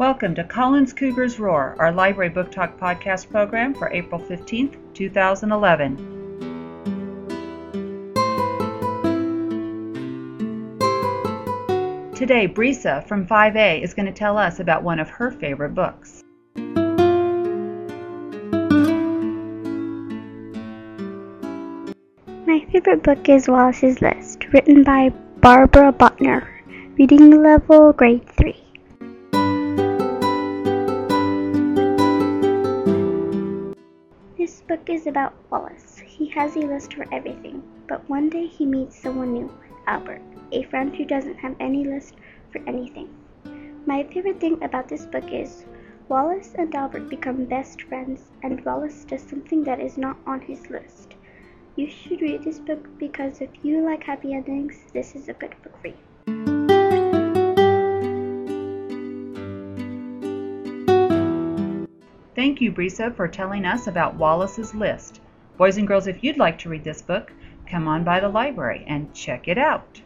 Welcome to Collins Cougars Roar, our library book talk podcast program for April 15th, 2011. Today, Brisa from 5A is going to tell us about one of her favorite books. My favorite book is Wallace's List, written by Barbara Bottner, reading level grade 3. Book is about Wallace. He has a list for everything, but one day he meets someone new, Albert, a friend who doesn't have any list for anything. My favorite thing about this book is Wallace and Albert become best friends, and Wallace does something that is not on his list. You should read this book because if you like happy endings, this is a good book for you. Thank you, Brisa, for telling us about Wallace's List. Boys and girls, if you'd like to read this book, come on by the library and check it out.